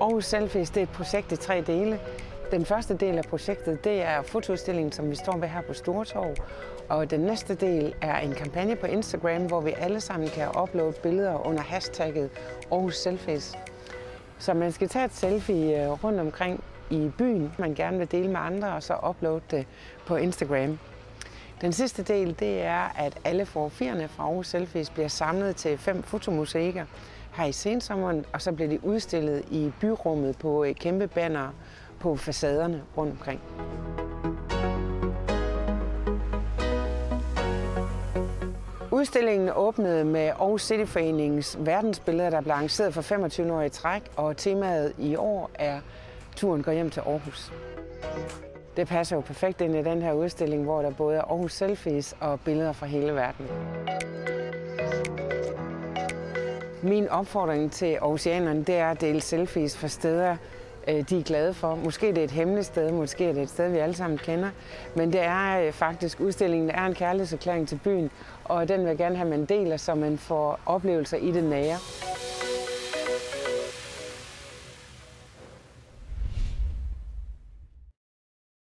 Aarhus Selfies det er et projekt i tre dele. Den første del af projektet det er fotoudstillingen, som vi står ved her på Stortorv. Og den næste del er en kampagne på Instagram, hvor vi alle sammen kan uploade billeder under hashtagget Aarhus Selfies. Så man skal tage et selfie øh, rundt omkring i byen, man gerne vil dele med andre, og så uploade det på Instagram. Den sidste del det er, at alle forfierne fra Aarhus Selfies bliver samlet til fem fotomuseer, her i sensommeren, og så blev de udstillet i byrummet på øh, kæmpe banner på facaderne rundt omkring. Udstillingen åbnede med Aarhus Cityforeningens verdensbilleder, der blev arrangeret for 25 år i træk, og temaet i år er Turen går hjem til Aarhus. Det passer jo perfekt ind i den her udstilling, hvor der både er Aarhus Selfies og billeder fra hele verden. Min opfordring til oceanerne, det er at dele selfies fra steder, øh, de er glade for. Måske det er et hemmeligt sted, måske er det et sted, vi alle sammen kender. Men det er øh, faktisk, udstillingen er en kærlighedserklæring til byen, og den vil jeg gerne have, man deler, så man får oplevelser i det nære.